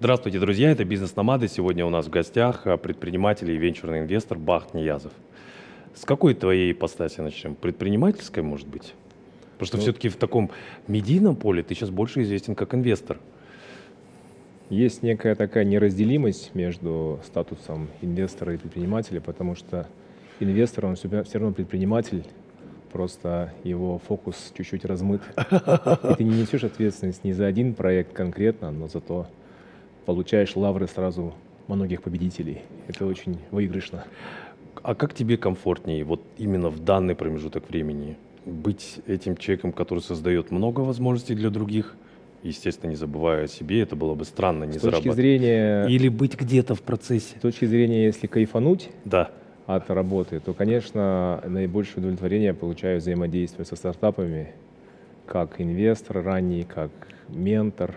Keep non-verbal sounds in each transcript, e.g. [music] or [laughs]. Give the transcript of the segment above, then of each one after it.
Здравствуйте, друзья, это «Бизнес-номады». Сегодня у нас в гостях а, предприниматель и венчурный инвестор Бахт Ниязов. С какой твоей ипостаси начнем? Предпринимательской, может быть? Потому что ну, все-таки в таком медийном поле ты сейчас больше известен как инвестор. Есть некая такая неразделимость между статусом инвестора и предпринимателя, потому что инвестор, он все равно предприниматель, просто его фокус чуть-чуть размыт. И ты не несешь ответственность не за один проект конкретно, но за то, получаешь лавры сразу многих победителей. Это очень выигрышно. А как тебе комфортнее вот именно в данный промежуток времени быть этим человеком, который создает много возможностей для других, естественно, не забывая о себе, это было бы странно не с точки зрения или быть где-то в процессе. С точки зрения, если кайфануть, да. от работы, то, конечно, наибольшее удовлетворение получаю взаимодействие со стартапами, как инвестор ранний, как ментор,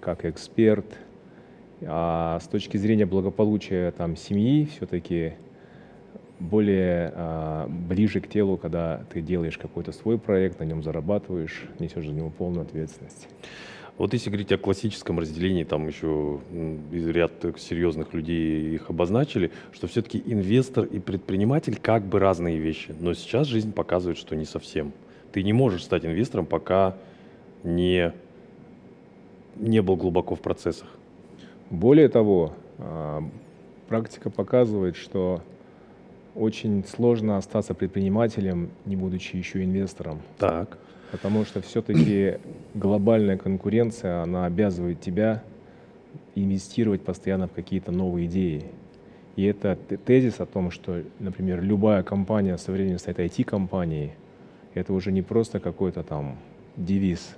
как эксперт. А с точки зрения благополучия там, семьи, все-таки более а, ближе к телу, когда ты делаешь какой-то свой проект, на нем зарабатываешь, несешь за него полную ответственность. Вот если говорить о классическом разделении, там еще ряд серьезных людей их обозначили, что все-таки инвестор и предприниматель как бы разные вещи. Но сейчас жизнь показывает, что не совсем. Ты не можешь стать инвестором, пока не, не был глубоко в процессах. Более того, а, практика показывает, что очень сложно остаться предпринимателем, не будучи еще инвестором. Так. Потому что все-таки глобальная конкуренция, она обязывает тебя инвестировать постоянно в какие-то новые идеи. И это тезис о том, что, например, любая компания со временем стать IT-компанией, это уже не просто какой-то там девиз,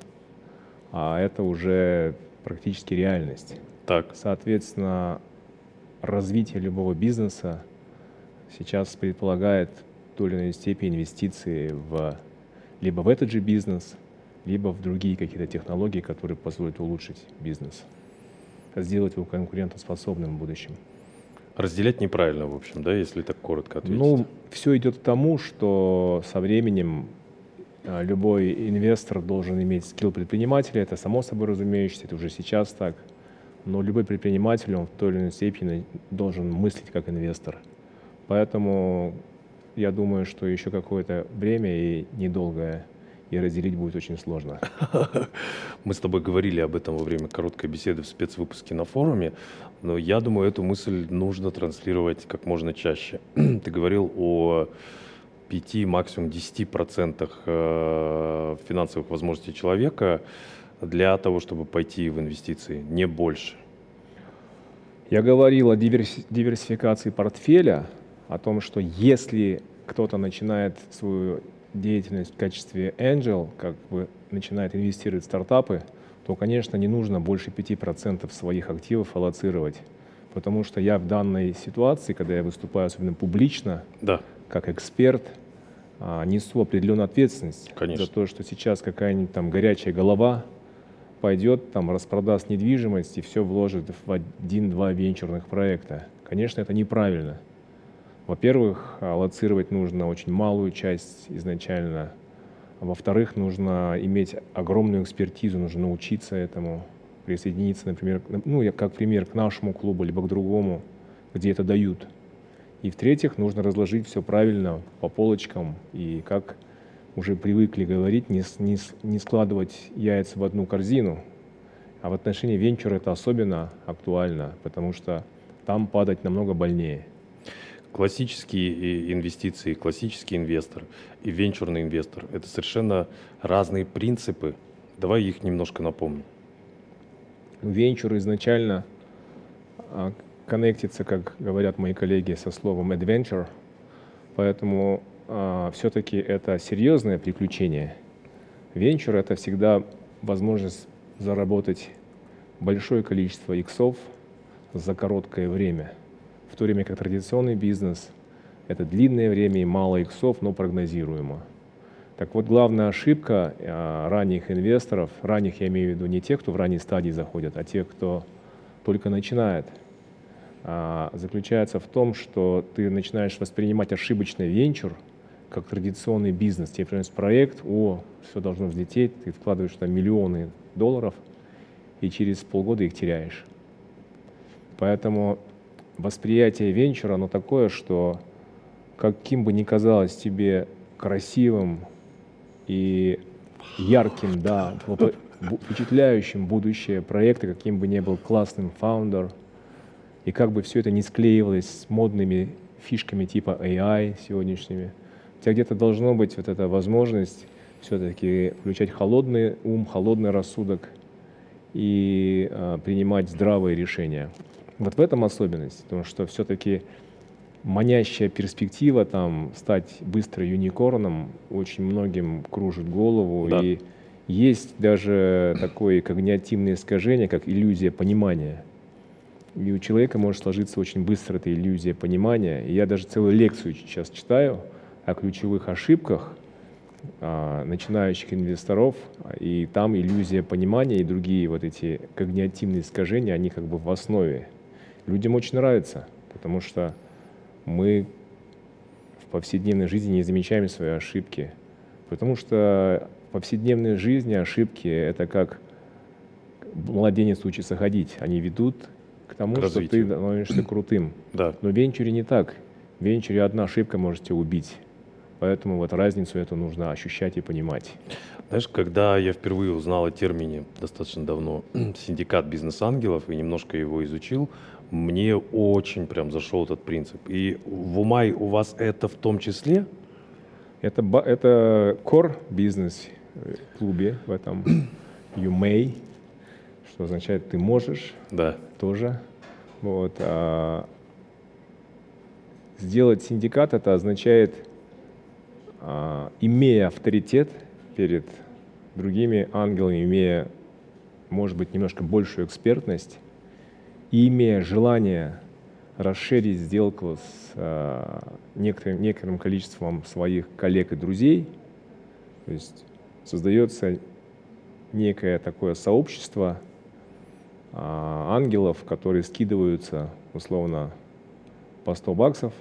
а это уже практически реальность. Так. Соответственно, развитие любого бизнеса сейчас предполагает в той или иной степени инвестиции в, либо в этот же бизнес, либо в другие какие-то технологии, которые позволят улучшить бизнес, сделать его конкурентоспособным в будущем. Разделять неправильно, в общем, да, если так коротко ответить? Ну, все идет к тому, что со временем а, любой инвестор должен иметь скилл предпринимателя, это само собой разумеется, это уже сейчас так, но любой предприниматель, он в той или иной степени должен мыслить как инвестор – Поэтому я думаю, что еще какое-то время и недолгое и разделить будет очень сложно. [laughs] Мы с тобой говорили об этом во время короткой беседы в спецвыпуске на форуме, но я думаю, эту мысль нужно транслировать как можно чаще. [clears throat] Ты говорил о 5, максимум 10 процентах э, финансовых возможностей человека для того, чтобы пойти в инвестиции, не больше. Я говорил о диверсификации портфеля, о том, что если кто-то начинает свою деятельность в качестве angel, как бы начинает инвестировать в стартапы, то, конечно, не нужно больше 5% своих активов аллоцировать. Потому что я в данной ситуации, когда я выступаю особенно публично, да. как эксперт, а, несу определенную ответственность Конечно. за то, что сейчас какая-нибудь там горячая голова пойдет, там распродаст недвижимость и все вложит в один-два венчурных проекта. Конечно, это неправильно. Во-первых, аллоцировать нужно очень малую часть изначально. Во-вторых, нужно иметь огромную экспертизу, нужно научиться этому, присоединиться, например, ну, как пример, к нашему клубу, либо к другому, где это дают. И в-третьих, нужно разложить все правильно по полочкам и как уже привыкли говорить, не, не, не складывать яйца в одну корзину. А в отношении венчура это особенно актуально, потому что там падать намного больнее классические инвестиции, классический инвестор и венчурный инвестор – это совершенно разные принципы. Давай их немножко напомним. Венчур изначально а, коннектится, как говорят мои коллеги, со словом adventure, поэтому а, все-таки это серьезное приключение. Венчур – это всегда возможность заработать большое количество иксов за короткое время – в то время как традиционный бизнес – это длинное время и мало иксов, но прогнозируемо. Так вот, главная ошибка а, ранних инвесторов, ранних я имею в виду не тех, кто в ранней стадии заходят, а тех, кто только начинает, а, заключается в том, что ты начинаешь воспринимать ошибочный венчур как традиционный бизнес. Тебе приносит проект, о, все должно взлететь, ты вкладываешь там миллионы долларов, и через полгода их теряешь. Поэтому восприятие венчура, оно такое, что каким бы ни казалось тебе красивым и ярким, да, впечатляющим будущее проекта, каким бы ни был классным фаундер, и как бы все это не склеивалось с модными фишками типа AI сегодняшними, тебя где-то должно быть вот эта возможность все-таки включать холодный ум, холодный рассудок и э, принимать здравые решения. Вот в этом особенность, потому что все-таки манящая перспектива там стать быстро юникорном очень многим кружит голову да. и есть даже такое когнитивное искажение, как иллюзия понимания. И у человека может сложиться очень быстро эта иллюзия понимания. И я даже целую лекцию сейчас читаю о ключевых ошибках а, начинающих инвесторов, и там иллюзия понимания и другие вот эти когнитивные искажения, они как бы в основе. Людям очень нравится, потому что мы в повседневной жизни не замечаем свои ошибки, потому что в повседневной жизни ошибки — это как младенец учится ходить, они ведут к тому, к что ты становишься крутым. Да. Но в венчуре не так. В венчуре одна ошибка может тебя убить. Поэтому вот разницу эту нужно ощущать и понимать. Знаешь, когда я впервые узнал о термине достаточно давно [clears throat] синдикат бизнес-ангелов и немножко его изучил, мне очень прям зашел этот принцип. И в Умай у вас это в том числе? Это, это core бизнес клубе в этом [clears throat] you may, что означает ты можешь. Да. Тоже. Вот. А сделать синдикат это означает, имея авторитет перед другими ангелами, имея, может быть, немножко большую экспертность, и имея желание расширить сделку с э, некоторым, некоторым количеством своих коллег и друзей, то есть создается некое такое сообщество э, ангелов, которые скидываются условно по 100 баксов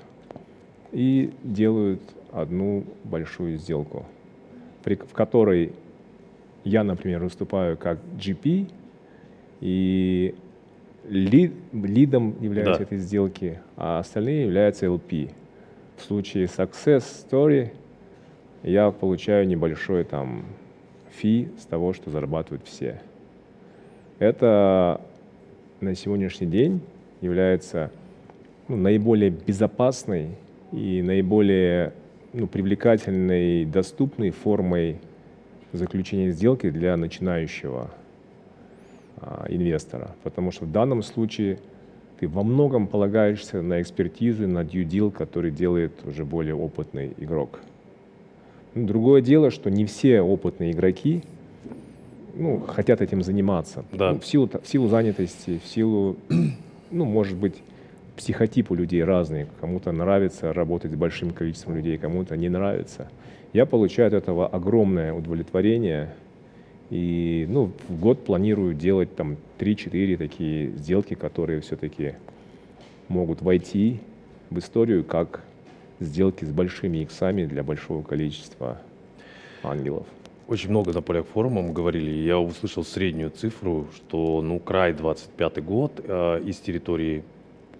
и делают одну большую сделку, при, в которой я, например, выступаю как GP, и лид, лидом является да. этой сделки, а остальные являются LP. В случае Success Story я получаю небольшой там фи с того, что зарабатывают все. Это на сегодняшний день является ну, наиболее безопасной и наиболее ну, привлекательной, доступной формой заключения сделки для начинающего а, инвестора. Потому что в данном случае ты во многом полагаешься на экспертизу, на deal, который делает уже более опытный игрок. Ну, другое дело, что не все опытные игроки ну, хотят этим заниматься. Да. Ну, в, силу, в силу занятости, в силу, ну, может быть, психотип у людей разный. Кому-то нравится работать с большим количеством людей, кому-то не нравится. Я получаю от этого огромное удовлетворение – и ну, в год планирую делать там 3-4 такие сделки, которые все-таки могут войти в историю как сделки с большими иксами для большого количества ангелов. Очень много на полях форума говорили. Я услышал среднюю цифру, что ну, край 25 год э, из территории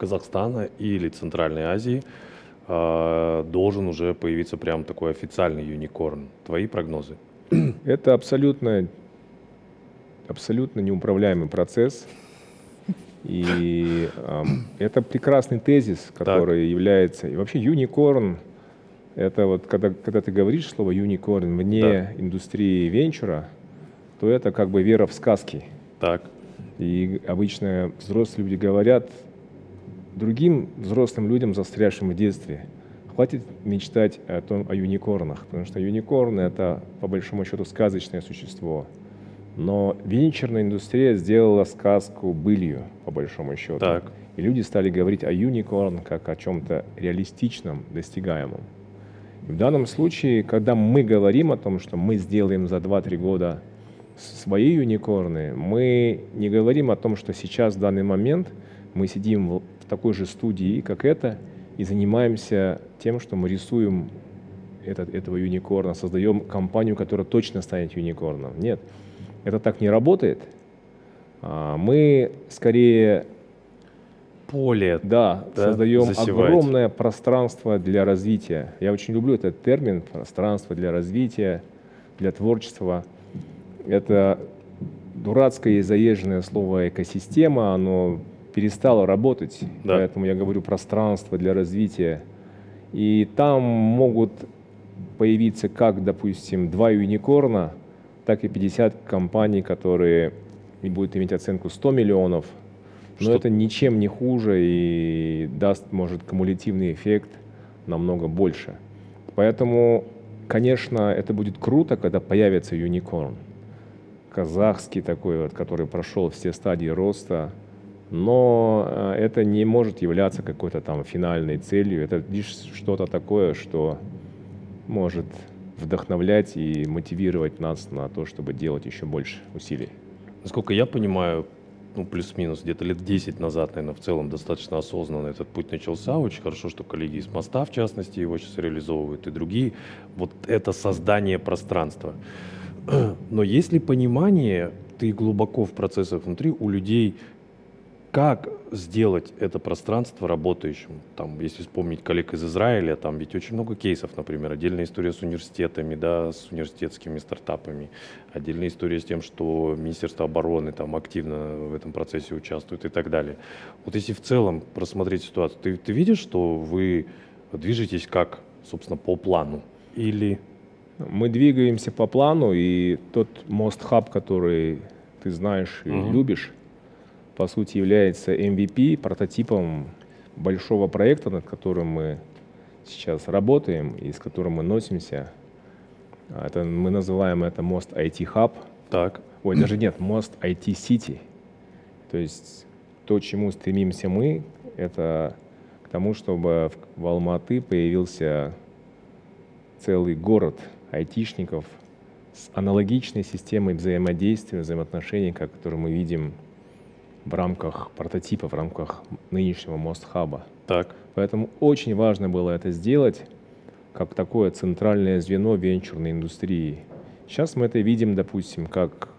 Казахстана или Центральной Азии э, должен уже появиться прям такой официальный юникорн. Твои прогнозы? Это абсолютно абсолютно неуправляемый процесс. И э, это прекрасный тезис, который так. является... И вообще юникорн, это вот когда, когда ты говоришь слово юникорн вне да. индустрии венчура, то это как бы вера в сказки. Так. И обычно взрослые люди говорят другим взрослым людям, застрявшим в детстве, хватит мечтать о том, о юникорнах, потому что юникорн — это, по большому счету, сказочное существо — но венчурная индустрия сделала сказку былью, по большому счету. Так. И люди стали говорить о юникорн как о чем-то реалистичном, достигаемом. И в данном случае, когда мы говорим о том, что мы сделаем за 2-3 года свои юникорны, мы не говорим о том, что сейчас, в данный момент, мы сидим в такой же студии, как это, и занимаемся тем, что мы рисуем этот, этого юникорна, создаем компанию, которая точно станет юникорном. Нет. Это так не работает. А, мы скорее поле. Да, да создаем засевать. огромное пространство для развития. Я очень люблю этот термин пространство для развития, для творчества. Это дурацкое и заезженное слово экосистема, оно перестало работать. Да. Поэтому я говорю пространство для развития. И там могут появиться как, допустим, два юникорна, так и 50 компаний, которые будут иметь оценку 100 миллионов. Но Что? это ничем не хуже и даст, может, кумулятивный эффект намного больше. Поэтому, конечно, это будет круто, когда появится юникорн. Казахский такой вот, который прошел все стадии роста, но э, это не может являться какой-то там финальной целью. Это лишь что-то такое, что может вдохновлять и мотивировать нас на то, чтобы делать еще больше усилий. Насколько я понимаю, ну, плюс-минус, где-то лет 10 назад, наверное, в целом достаточно осознанно этот путь начался. Очень хорошо, что коллеги из моста, в частности, его сейчас реализовывают, и другие. Вот это создание пространства. [clears throat] Но есть ли понимание, ты глубоко в процессах внутри, у людей как сделать это пространство работающим? Там, если вспомнить коллег из Израиля, там ведь очень много кейсов, например, отдельная история с университетами, да, с университетскими стартапами, отдельная история с тем, что Министерство обороны там активно в этом процессе участвует и так далее. Вот если в целом просмотреть ситуацию, ты, ты видишь, что вы движетесь как, собственно, по плану или... Мы двигаемся по плану, и тот мост-хаб, который ты знаешь и угу. любишь, по сути, является MVP, прототипом большого проекта, над которым мы сейчас работаем и с которым мы носимся. Это, мы называем это мост IT Hub. Так. Ой, даже нет, мост IT City. То есть то, чему стремимся мы, это к тому, чтобы в Алматы появился целый город айтишников с аналогичной системой взаимодействия, взаимоотношений, которую мы видим в рамках прототипа, в рамках нынешнего мост-хаба. Так. Поэтому очень важно было это сделать как такое центральное звено венчурной индустрии. Сейчас мы это видим, допустим, как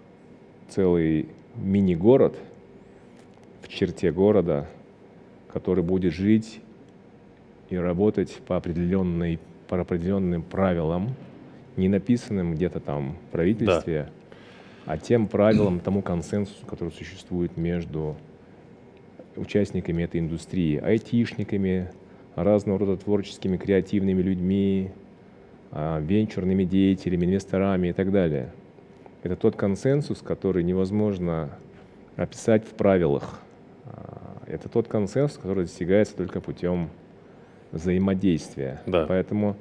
целый мини-город в черте города, который будет жить и работать по, определенной, по определенным правилам, не написанным где-то там в правительстве, да а тем правилам, тому консенсусу, который существует между участниками этой индустрии, айтишниками, разного рода творческими, креативными людьми, а, венчурными деятелями, инвесторами и так далее. Это тот консенсус, который невозможно описать в правилах. А, это тот консенсус, который достигается только путем взаимодействия. Да. Поэтому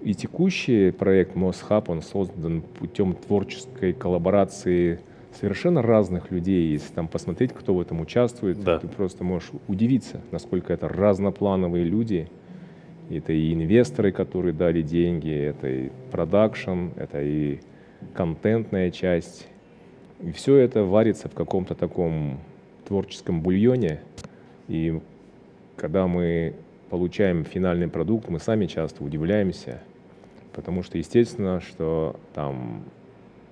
и текущий проект Мосхаб, он создан путем творческой коллаборации совершенно разных людей. Если там посмотреть, кто в этом участвует, да. ты просто можешь удивиться, насколько это разноплановые люди. Это и инвесторы, которые дали деньги, это и продакшн, это и контентная часть. И все это варится в каком-то таком творческом бульоне. И когда мы получаем финальный продукт, мы сами часто удивляемся, потому что естественно, что там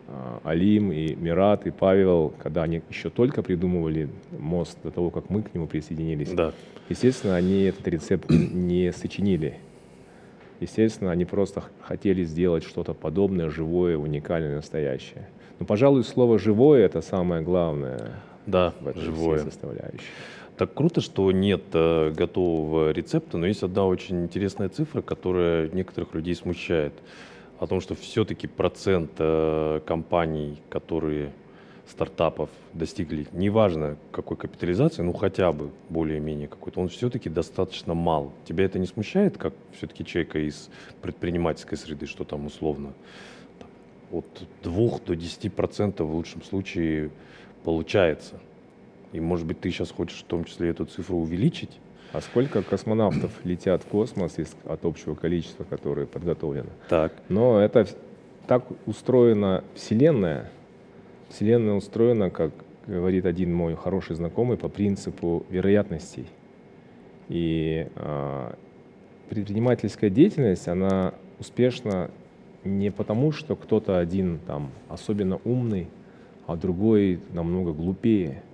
а, Алим и Мират и Павел, когда они еще только придумывали мост до того, как мы к нему присоединились, да. естественно, они этот рецепт не сочинили. Естественно, они просто хотели сделать что-то подобное, живое, уникальное, настоящее. Но, пожалуй, слово «живое» — это самое главное да, в этой живое. составляющей. Так круто, что нет э, готового рецепта, но есть одна очень интересная цифра, которая некоторых людей смущает. О том, что все-таки процент э, компаний, которые стартапов достигли, неважно какой капитализации, ну хотя бы более-менее какой-то, он все-таки достаточно мал. Тебя это не смущает, как все-таки человека из предпринимательской среды, что там условно от 2 до 10 процентов в лучшем случае получается? И, может быть, ты сейчас хочешь в том числе эту цифру увеличить? А сколько космонавтов летят в космос из, от общего количества, которое подготовлено? Так. Но это так устроена Вселенная. Вселенная устроена, как говорит один мой хороший знакомый, по принципу вероятностей. И э, предпринимательская деятельность, она успешна не потому, что кто-то один там особенно умный, а другой намного глупее –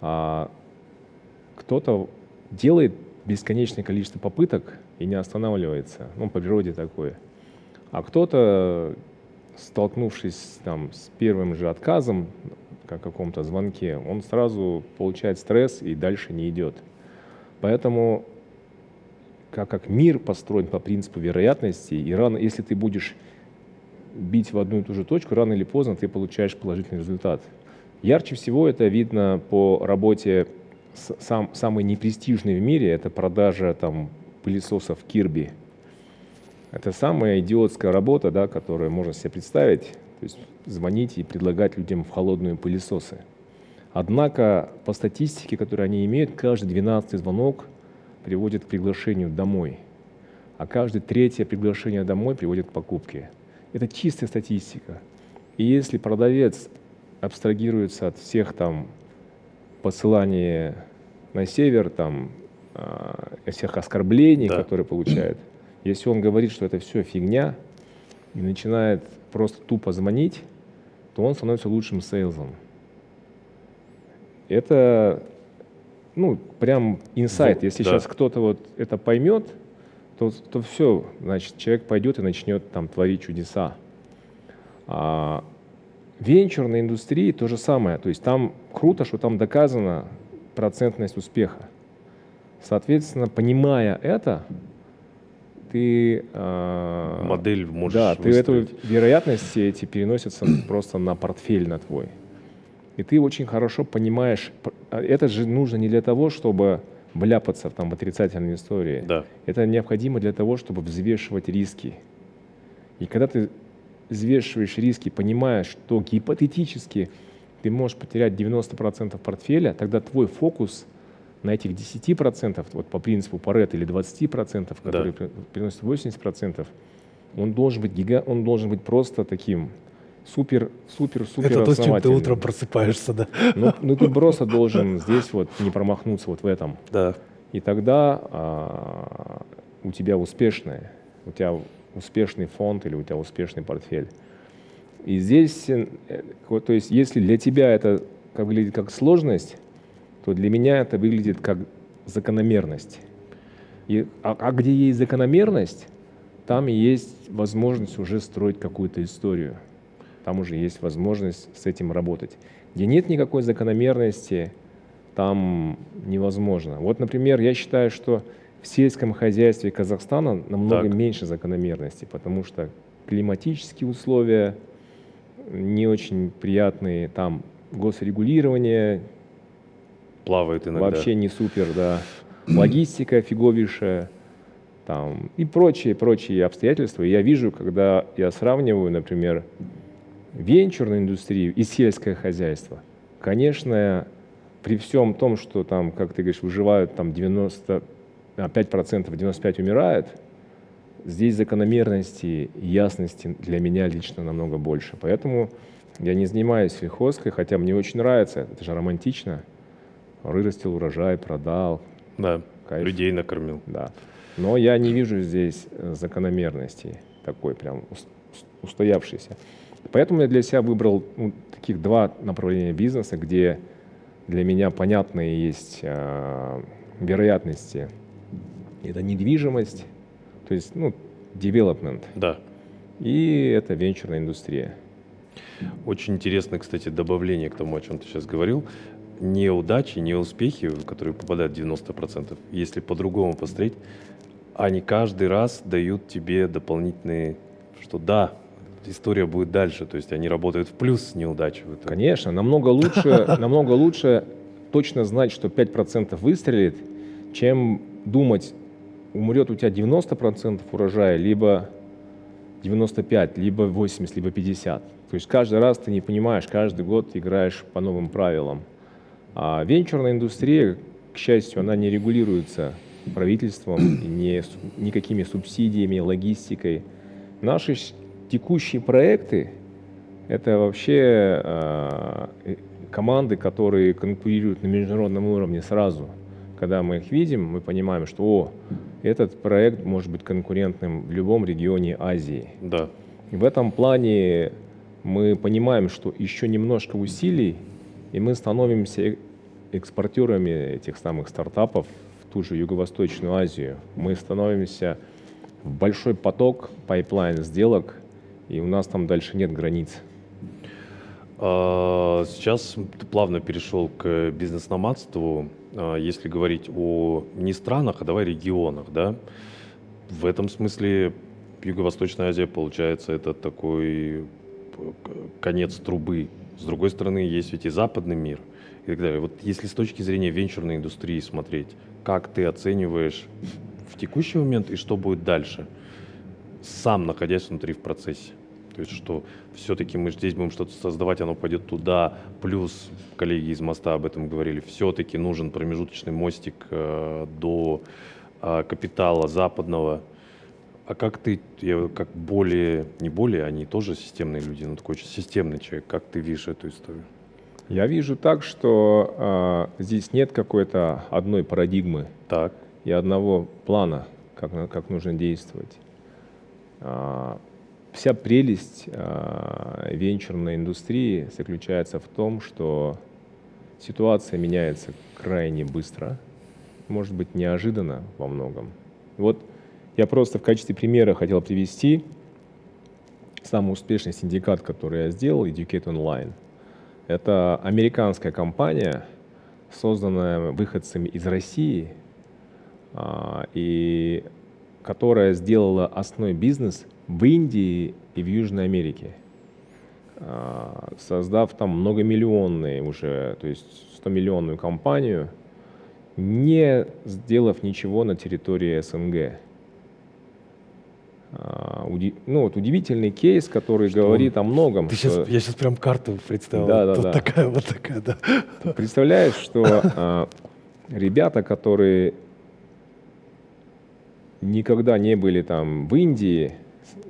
а кто-то делает бесконечное количество попыток и не останавливается. Ну, по природе такое. А кто-то, столкнувшись там с первым же отказом, как каком-то звонке, он сразу получает стресс и дальше не идет. Поэтому, как, как мир построен по принципу вероятности, и рано, если ты будешь бить в одну и ту же точку, рано или поздно ты получаешь положительный результат. Ярче всего это видно по работе сам, самой непрестижной в мире, это продажа там пылесосов Kirby. Это самая идиотская работа, да, которую можно себе представить. То есть звонить и предлагать людям в холодные пылесосы. Однако по статистике, которую они имеют, каждый 12 звонок приводит к приглашению домой, а каждое третье приглашение домой приводит к покупке. Это чистая статистика. И если продавец абстрагируется от всех там посыланий на север, там, э, всех оскорблений, да. которые получает, если он говорит, что это все фигня, и начинает просто тупо звонить, то он становится лучшим сейлзом. Это, ну, прям инсайт. Если да. сейчас кто-то вот это поймет, то, то все, значит, человек пойдет и начнет там творить чудеса. А венчурной индустрии то же самое. То есть там круто, что там доказана процентность успеха. Соответственно, понимая это, ты... Э, Модель можешь Да, ты эту вероятности эти переносятся [clears throat] просто на портфель на твой. И ты очень хорошо понимаешь, а это же нужно не для того, чтобы вляпаться там, в отрицательные истории. Да. Это необходимо для того, чтобы взвешивать риски. И когда ты взвешиваешь риски, понимаешь, что гипотетически ты можешь потерять 90% портфеля, тогда твой фокус – на этих 10%, вот по принципу Паретта или 20%, которые да. приносят 80%, он должен быть гига, он должен быть просто таким супер, супер, супер Это то, с чем ты утром просыпаешься, да? Ну, ну ты просто должен здесь вот не промахнуться вот в этом. Да. И тогда а, у тебя успешное, у тебя успешный фонд или у тебя успешный портфель. И здесь, э, то есть, если для тебя это как выглядит как сложность, то для меня это выглядит как закономерность. И, а, а где есть закономерность, там и есть возможность уже строить какую-то историю. Там уже есть возможность с этим работать. Где нет никакой закономерности, там невозможно. Вот, например, я считаю, что в сельском хозяйстве Казахстана намного так. меньше закономерности, потому что климатические условия не очень приятные, там госрегулирование плавает иногда. Вообще не супер, да. Логистика фиговейшая, там, и прочие, прочие обстоятельства. Я вижу, когда я сравниваю, например, венчурную индустрию и сельское хозяйство. Конечно, при всем том, что там, как ты говоришь, выживают там 95%, 95 умирают, здесь закономерности и ясности для меня лично намного больше. Поэтому я не занимаюсь сельхозкой, хотя мне очень нравится, это же романтично – вырастил урожай, продал. Да, кайф. людей накормил. Да. Но я не вижу здесь э, закономерностей такой прям устоявшейся. Поэтому я для себя выбрал ну, таких два направления бизнеса, где для меня понятные есть э, вероятности. Это недвижимость, то есть, ну, development. Да. И это венчурная индустрия. Очень интересно, кстати, добавление к тому, о чем ты сейчас говорил неудачи, неуспехи, в которые попадают 90%, если по-другому посмотреть, они каждый раз дают тебе дополнительные, что да, история будет дальше, то есть они работают в плюс неудачи. Конечно, намного лучше, [laughs] намного лучше точно знать, что 5% выстрелит, чем думать, умрет у тебя 90% урожая, либо 95, либо 80, либо 50. То есть каждый раз ты не понимаешь, каждый год играешь по новым правилам. А венчурная индустрия, к счастью, она не регулируется правительством, не, никакими субсидиями, логистикой. Наши текущие проекты – это вообще э, команды, которые конкурируют на международном уровне сразу. Когда мы их видим, мы понимаем, что о, этот проект может быть конкурентным в любом регионе Азии. Да. И в этом плане мы понимаем, что еще немножко усилий, и мы становимся экспортерами этих самых стартапов ту же Юго-Восточную Азию. Мы становимся в большой поток, pipeline сделок, и у нас там дальше нет границ. А, сейчас плавно перешел к бизнес-номадству. А, если говорить о не странах, а давай регионах, да? В этом смысле Юго-Восточная Азия, получается, это такой конец трубы. С другой стороны, есть ведь и западный мир и так далее. Вот если с точки зрения венчурной индустрии смотреть, как ты оцениваешь в текущий момент и что будет дальше, сам находясь внутри в процессе? То есть, что все-таки мы здесь будем что-то создавать, оно пойдет туда. Плюс, коллеги из моста об этом говорили, все-таки нужен промежуточный мостик э, до э, капитала западного. А как ты, я как более, не более, они тоже системные люди, но такой очень системный человек, как ты видишь эту историю? Я вижу так, что э, здесь нет какой-то одной парадигмы так. и одного плана, как, как нужно действовать. Вся прелесть э, венчурной индустрии заключается в том, что ситуация меняется крайне быстро, может быть неожиданно во многом. Вот я просто в качестве примера хотел привести самый успешный синдикат, который я сделал, Educate Online. Это американская компания, созданная выходцами из России, э, и которая сделала основной бизнес – в Индии и в Южной Америке, а, создав там многомиллионные уже, то есть 100-миллионную компанию, не сделав ничего на территории СНГ. А, ну, вот удивительный кейс, который что говорит он... о многом. Ты что... сейчас, я сейчас прям карту представил. Да, да, Тут да. такая вот такая, да. Представляешь, что а, ребята, которые никогда не были там в Индии,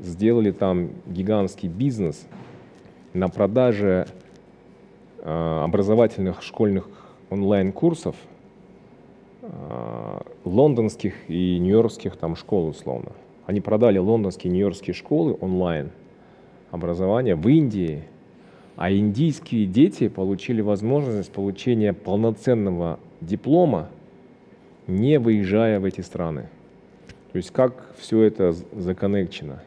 сделали там гигантский бизнес на продаже э, образовательных школьных онлайн-курсов э, лондонских и нью-йоркских там школ условно. Они продали лондонские и нью-йоркские школы онлайн образование в Индии, а индийские дети получили возможность получения полноценного диплома, не выезжая в эти страны. То есть как все это законнекчено.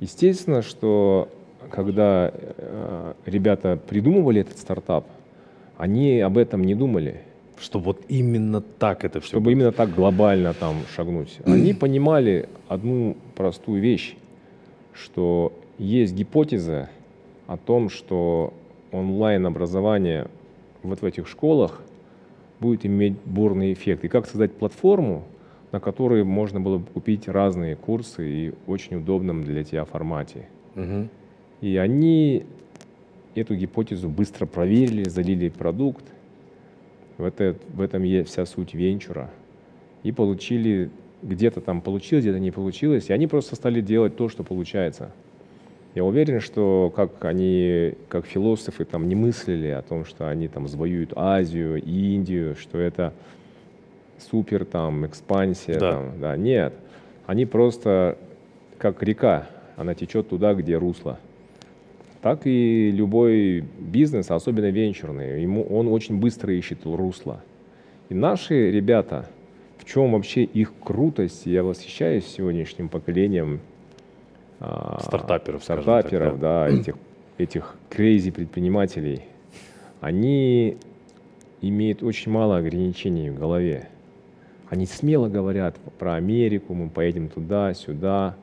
Естественно, что когда э, ребята придумывали этот стартап, они об этом не думали. Что вот именно так это все. Чтобы будет. именно так глобально там шагнуть. Они понимали одну простую вещь, что есть гипотеза о том, что онлайн-образование вот в этих школах будет иметь бурный эффект. И как создать платформу, на которые можно было бы купить разные курсы и очень удобном для тебя формате. Угу. И они эту гипотезу быстро проверили, залили продукт. В, это, в этом есть вся суть венчура. И получили, где-то там получилось, где-то не получилось. И они просто стали делать то, что получается. Я уверен, что как они, как философы, там не мыслили о том, что они там завоюют Азию, Индию, что это супер там экспансия. Да. Там, да, нет, они просто как река, она течет туда, где русло. Так и любой бизнес, особенно венчурный, ему, он очень быстро ищет русло. И наши ребята, в чем вообще их крутость, я восхищаюсь сегодняшним поколением а, стартаперов, стартаперов, так, да, да этих, этих crazy предпринимателей. Они имеют очень мало ограничений в голове. Они смело говорят про Америку, мы поедем туда, сюда.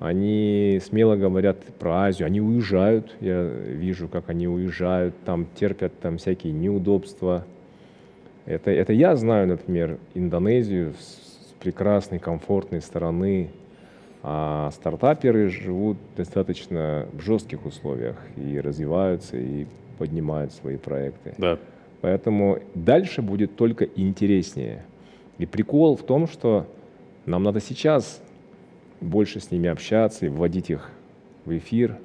Они смело говорят про Азию, они уезжают, я вижу, как они уезжают, там терпят там всякие неудобства. Это, это я знаю, например, Индонезию с прекрасной, комфортной стороны, а стартаперы живут достаточно в жестких условиях и развиваются, и поднимают свои проекты. Да. Поэтому дальше будет только интереснее – и прикол в том, что нам надо сейчас больше с ними общаться и вводить их в эфир,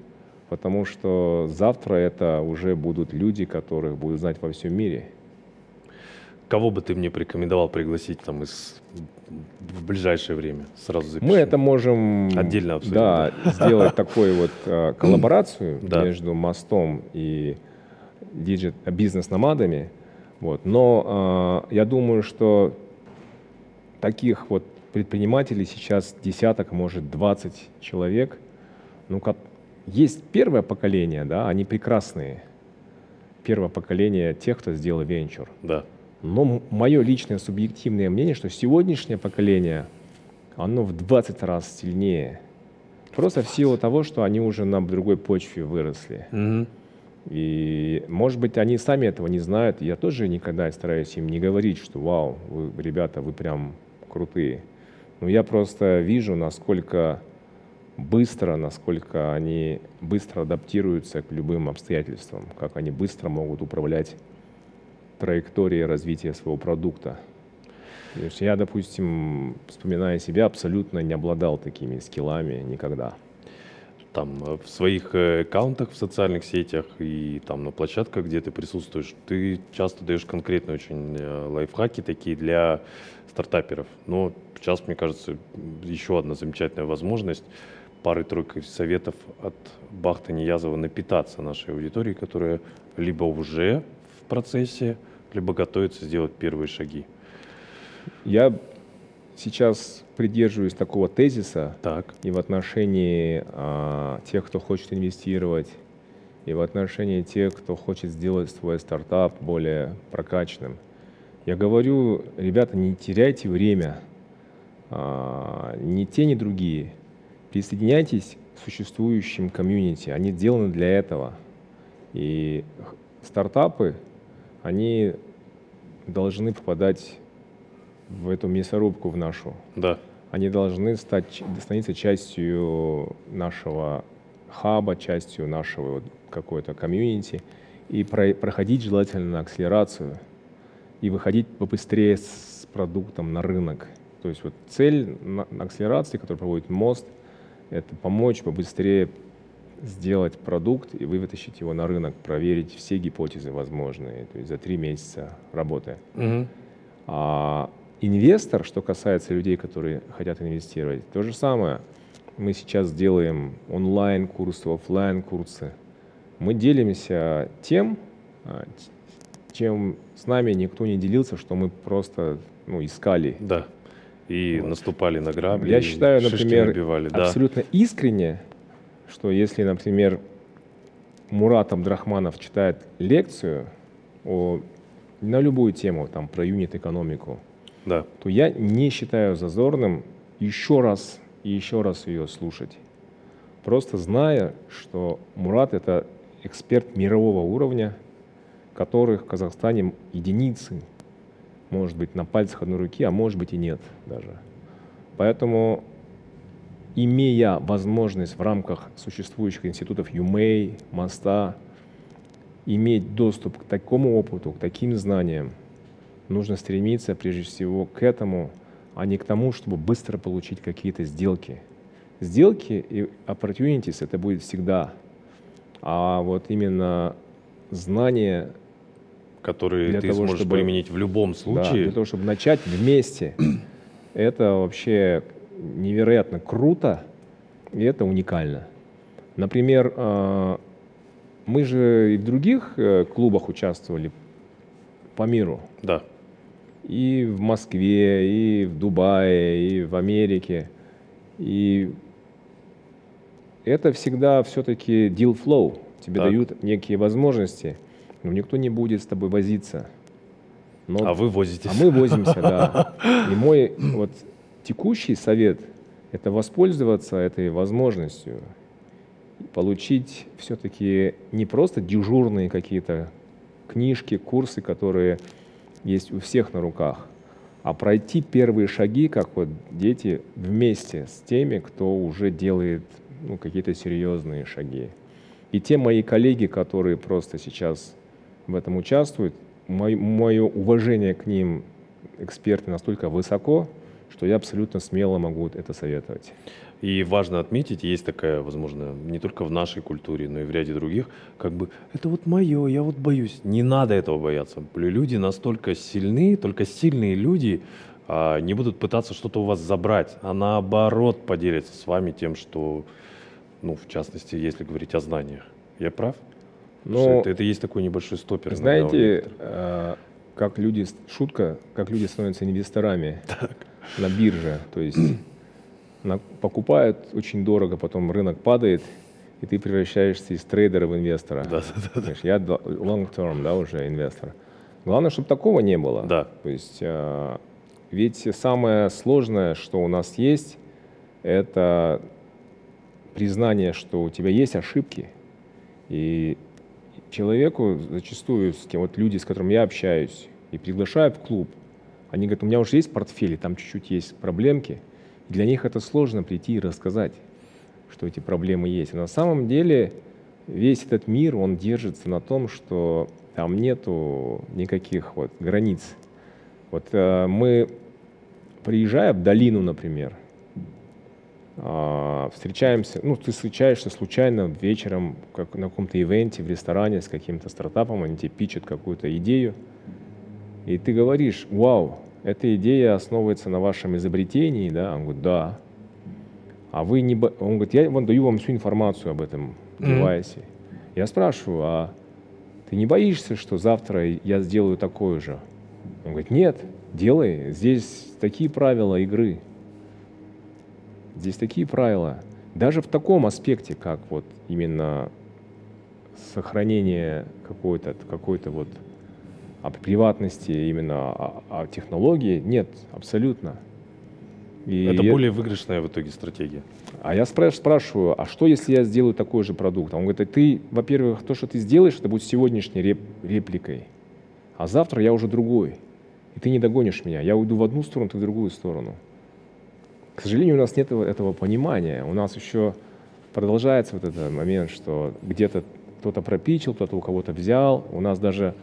потому что завтра это уже будут люди, которых будут знать во всем мире. Кого бы ты мне порекомендовал пригласить там из в ближайшее время? Сразу запишем. Мы это можем отдельно обсудить. Да, да. сделать такую вот э, [clears throat] коллаборацию между мостом и бизнес-номадами. Вот. Но э, я думаю, что таких вот предпринимателей сейчас десяток, может, 20 человек. Ну, как есть первое поколение, да, они прекрасные. Первое поколение тех, кто сделал венчур. Да. Но мое личное субъективное мнение, что сегодняшнее поколение, оно в 20 раз сильнее. Просто в силу того, что они уже на другой почве выросли. Мгм. И, может быть, они сами этого не знают. Я тоже никогда стараюсь им не говорить, что «Вау, вы, ребята, вы прям крутые». Но я просто вижу, насколько быстро, насколько они быстро адаптируются к любым обстоятельствам, как они быстро могут управлять траекторией развития своего продукта. То есть я, допустим, вспоминая себя, абсолютно не обладал такими скиллами никогда. Там э, в своих э, аккаунтах в социальных сетях и там на площадках, где ты присутствуешь, ты часто даешь конкретные очень э, лайфхаки такие для стартаперов. Но сейчас, мне кажется, еще одна замечательная возможность парой-тройкой советов от Бахта Ниязова напитаться нашей аудиторией, которая либо уже в процессе, либо готовится сделать первые шаги. Я сейчас придерживаюсь такого тезиса Так, и в отношении а, тех, кто хочет инвестировать, и в отношении тех, кто хочет сделать свой стартап более прокачанным. Я говорю, ребята, не теряйте время, а, ни те, ни другие. Присоединяйтесь к существующим комьюнити, они сделаны для этого. И стартапы, они должны попадать в эту мясорубку в нашу. да, Они должны стать, становиться частью нашего хаба, частью нашего вот какой-то комьюнити и про- проходить желательно акселерацию и выходить побыстрее с продуктом на рынок. То есть вот цель акселерации, которую проводит мост, это помочь побыстрее сделать продукт и вытащить его на рынок, проверить все гипотезы возможные, то есть за три месяца работы. Мгм. А инвестор, что касается людей, которые хотят инвестировать, то же самое. Мы сейчас делаем онлайн-курсы, оффлайн-курсы. Мы делимся тем, а, чем с нами никто не делился, что мы просто ну, искали. да. И Вот. наступали на грабли, Я считаю, например, набивали, да. абсолютно искренне, что если, например, Мурат Абдрахманов читает лекцию о, на любую тему, там, про юнит-экономику, Да. то я не считаю зазорным еще раз и еще раз ее слушать. Просто зная, что Мурат – это эксперт мирового уровня, которых в Казахстане единицы, может быть, на пальцах одной руки, а может быть и нет даже. Поэтому, имея возможность в рамках существующих институтов ЮМЕЙ, МОСТа, иметь доступ к такому опыту, к таким знаниям, нужно стремиться прежде всего к этому, а не к тому, чтобы быстро получить какие-то сделки. Сделки и opportunities это будет всегда. А вот именно знания, Которые Для ты того, сможешь чтобы- применить в любом да, случае. для того, чтобы начать вместе, [clears throat] это вообще невероятно круто и это уникально. Например, э, мы же и в других э, клубах участвовали по миру. Да. И в Москве, и в Дубае, и в Америке. И это всегда все-таки deal flow. Тебе Так. дают некие возможности, но никто не будет с тобой возиться. Но, А вы возитесь. а мы возимся, да. [laughs] И мой вот текущий совет – это воспользоваться этой возможностью, получить все-таки не просто дежурные какие-то книжки, курсы, которые есть у всех на руках, а пройти первые шаги, как вот дети, вместе с теми, кто уже делает ну, какие-то серьезные шаги. И те мои коллеги, которые просто сейчас в этом участвуют, мое уважение к ним, эксперты, настолько высоко, что я абсолютно смело могу это советовать. И важно отметить, есть такая, возможно, не только в нашей культуре, но и в ряде других, как бы, это вот мое, я вот боюсь. Не надо этого бояться. Люди настолько сильны, только сильные люди а, не будут пытаться что-то у вас забрать, а наоборот поделятся с вами тем, что, ну, в частности, если говорить о знаниях. Я прав? Но, это, это есть такой небольшой стопер. иногда знаете, э, как люди, шутка, как люди становятся инвесторами на бирже. То есть [clears throat] на, покупают очень дорого, потом рынок падает, и ты превращаешься из трейдера в инвестора. Да, да, да. Я long term, да, уже инвестор. Главное, чтобы такого не было. Да. То есть, э, ведь самое сложное, что у нас есть, это признание, что у тебя есть ошибки. И человеку зачастую, с кем, вот люди, с которыми я общаюсь, и приглашаю в клуб, они говорят, у меня уже есть портфель, там чуть-чуть есть проблемки. И для них это сложно прийти и рассказать, что эти проблемы есть. А на самом деле весь этот мир, он держится на том, что там нету никаких вот границ. Вот э, мы, приезжая в долину, например, встречаемся, ну, ты встречаешься случайно вечером как на каком-то ивенте в ресторане с каким-то стартапом, они тебе пичат какую-то идею, и ты говоришь, вау, эта идея основывается на вашем изобретении, да? Он говорит, да. А вы не... бо-» Он говорит, я вам даю вам всю информацию об этом девайсе. Я спрашиваю, а ты не боишься, что завтра я сделаю такое же? Он говорит, нет, делай, здесь такие правила игры. Здесь такие правила. Даже в таком аспекте, как вот именно сохранение какой-то какой-то вот о приватности, именно о, о технологии, нет, абсолютно. И Это я- более выигрышная в итоге стратегия. а я спра- спрашиваю, а что, если я сделаю такой же продукт? А Он говорит, а ты, во-первых, то, что ты сделаешь, это будет сегодняшней реп- репликой, а завтра я уже другой, и ты не догонишь меня. Я уйду в одну сторону, ты в другую сторону. К сожалению, у нас нет этого, понимания. У нас еще продолжается вот этот момент, что где-то кто-то пропичил, кто-то у кого-то взял. У нас даже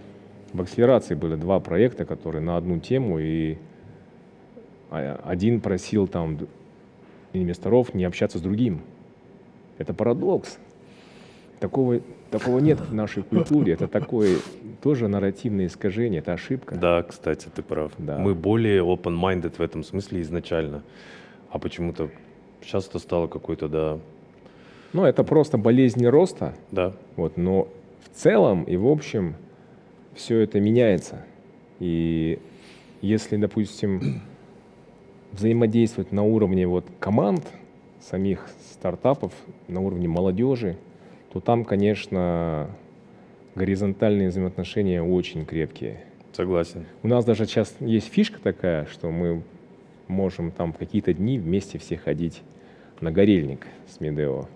в акселерации были два проекта, которые на одну тему, и а, один просил там инвесторов не общаться с другим. Это парадокс. Такого, такого нет в нашей культуре. Это такое тоже нарративное искажение, это ошибка. Да, кстати, ты прав. Да. Мы более open-minded в этом смысле изначально. А почему-то сейчас это стало какой-то, да, Но это просто болезнь роста. да, Вот, но в целом и в общем все это меняется. И если, допустим, [clears throat] взаимодействовать на уровне вот команд, самих стартапов, на уровне молодежи, то там, конечно, горизонтальные взаимоотношения очень крепкие. согласен. У нас даже сейчас есть фишка такая, что мы можем там в какие-то дни вместе все ходить на горельник с Медео.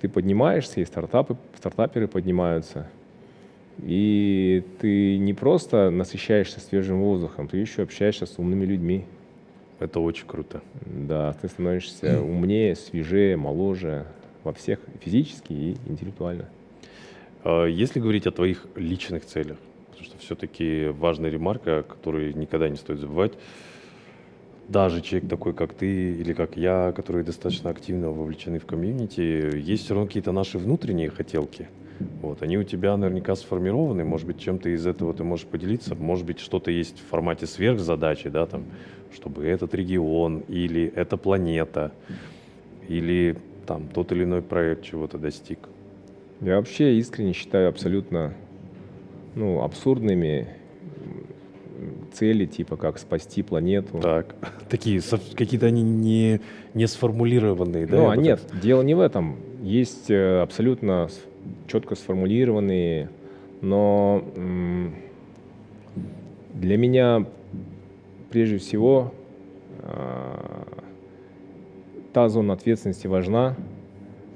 Ты поднимаешься, и стартапы, стартаперы поднимаются. И ты не просто насыщаешься свежим воздухом, ты еще общаешься с умными людьми. Это очень круто. Да, ты становишься [clears throat] умнее, свежее, моложе во всех физически и интеллектуально. А Если говорить о твоих личных целях, потому что все-таки важная ремарка, которую никогда не стоит забывать, даже человек такой, как ты или как я, которые достаточно активно вовлечены в комьюнити, есть все равно какие-то наши внутренние хотелки. Вот, они у тебя наверняка сформированы, может быть, чем-то из этого ты можешь поделиться, может быть, что-то есть в формате сверхзадачи, да, там, чтобы этот регион или эта планета, или там тот или иной проект чего-то достиг. Я вообще искренне считаю абсолютно ну, абсурдными цели, типа как спасти планету. Так, [laughs] такие какие-то они не, не сформулированные, да? Ну, а нет, дело не в этом. Есть э, абсолютно четко сформулированные, но для меня прежде всего а, та зона ответственности важна,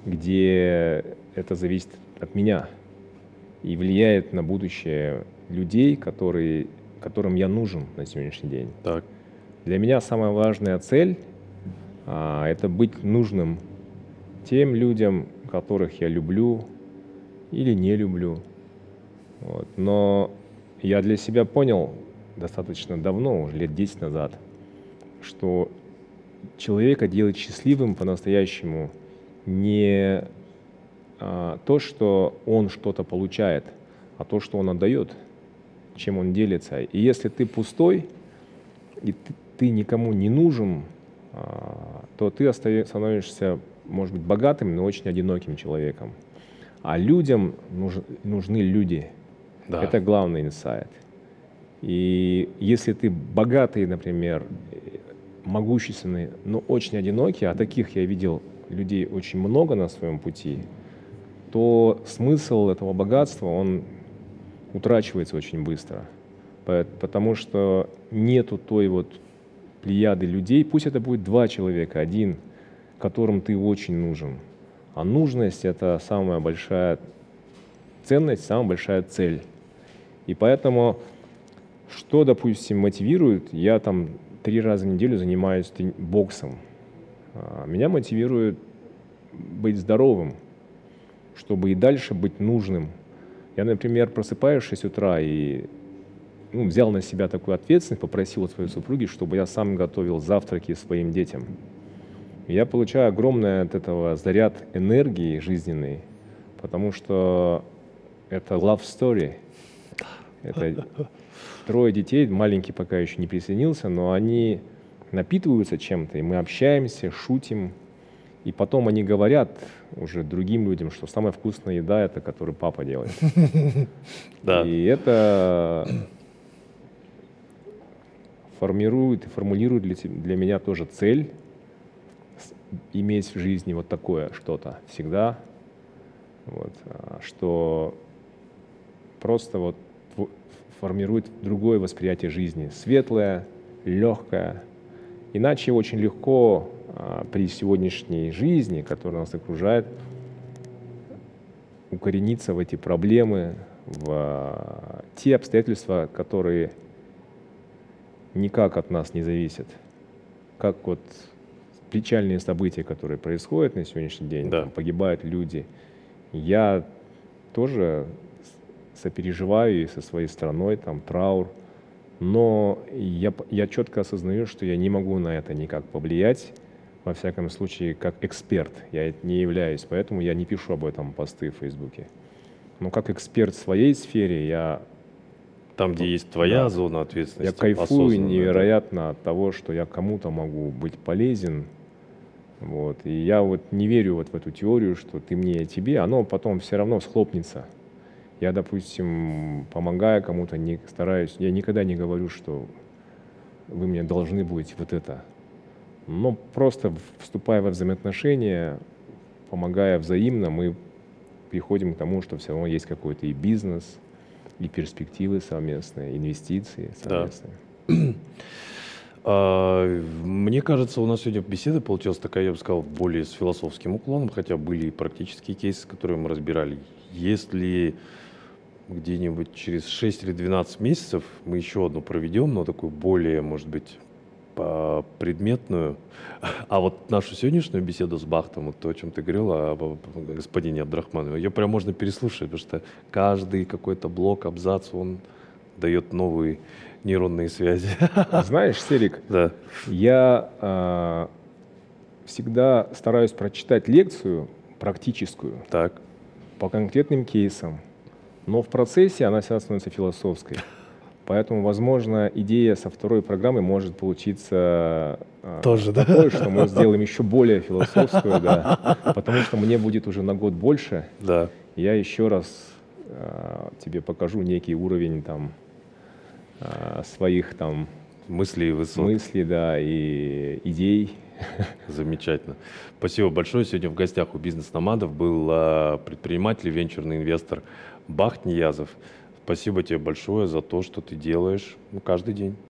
где это зависит от меня и влияет на будущее людей, которые, которым я нужен на сегодняшний день. Так, Для меня самая важная цель а, это быть нужным тем людям, которых я люблю или не люблю. Вот. Но я для себя понял достаточно давно, уже лет 10 назад, что человека делает счастливым по-настоящему не а, то, что он что-то получает, а то, что он отдает, чем он делится. И если ты пустой, и ты, ты никому не нужен, а, то ты становишься, может быть, богатым, но очень одиноким человеком. А людям нуж- нужны люди. да. Это главный инсайт. И если ты богатый, например, могущественный, но очень одинокий, а таких я видел людей очень много на своем пути, то смысл этого богатства, он утрачивается очень быстро. Потому что нету той вот плеяды людей, пусть это будет два человека, один, которым ты очень нужен. А нужность – это самая большая ценность, самая большая цель. И поэтому, что, допустим, мотивирует, я там три раза в неделю занимаюсь боксом. А, меня мотивирует быть здоровым, чтобы и дальше быть нужным. Я, например, просыпаюсь в 6 утра и ну, взял на себя такую ответственность, попросил от своей супруги, чтобы я сам готовил завтраки своим детям. Я получаю огромный от этого заряд энергии жизненной, потому что это love story. Это трое детей, маленький пока еще не присоединился, но они напитываются чем-то, и мы общаемся, шутим, и потом они говорят уже другим людям, что самая вкусная еда это, которую папа делает. [laughs] Да. И это формирует и формулирует для, для меня тоже цель иметь в жизни вот такое что-то всегда, вот, а, что просто вот формирует другое восприятие жизни, светлое, легкое. Иначе очень легко при сегодняшней жизни, которая нас окружает, укорениться в эти проблемы, в а, те обстоятельства, которые никак от нас не зависят. Как вот печальные события, которые происходят на сегодняшний день, да. там погибают люди. Я тоже сопереживаю и со своей страной, там траур, но я, я четко осознаю, что я не могу на это никак повлиять, во всяком случае, как эксперт. Я не являюсь, поэтому я не пишу об этом посты в Фейсбуке. Но как эксперт в своей сфере я... Там, где есть твоя да, зона ответственности. Я кайфую невероятно да. от того, что я кому-то могу быть полезен. Вот. И я вот не верю вот в эту теорию, что ты мне, тебе, оно потом все равно схлопнется. Я, допустим, помогая кому-то, не стараюсь, я никогда не говорю, что вы мне должны будете вот это. Но просто вступая во взаимоотношения, помогая взаимно, мы приходим к тому, что все равно есть какой-то и бизнес, и перспективы совместные, инвестиции совместные. Да. [clears throat] Мне кажется, у нас сегодня беседа получилась такая, я бы сказал, более с философским уклоном, хотя были и практические кейсы, которые мы разбирали. Если где-нибудь через 6 или 12 месяцев мы еще одну проведем, но такую более, может быть, предметную. А вот нашу сегодняшнюю беседу с Бахтом, вот то, о чем ты говорил, о господине Абдрахманове, ее прям можно переслушать, потому что каждый какой-то блок, абзац, он дает новые нейронные связи. [laughs] Знаешь, Серик, да. я э, всегда стараюсь прочитать лекцию практическую так. по конкретным кейсам, но в процессе она всегда становится философской. Поэтому, возможно, идея со второй программы может получиться а, Тоже, такой, да? что мы сделаем еще более [laughs] философскую, да, потому что мне будет уже на год больше. Да. Я еще раз а, тебе покажу некий уровень там а, своих там мыслей, высот. мыслей, да, и идей. [laughs] Замечательно. Спасибо большое. Сегодня в гостях у бизнес-номадов был предприниматель, венчурный инвестор Бахт Ниязов. Спасибо тебе большое за то, что ты делаешь каждый день.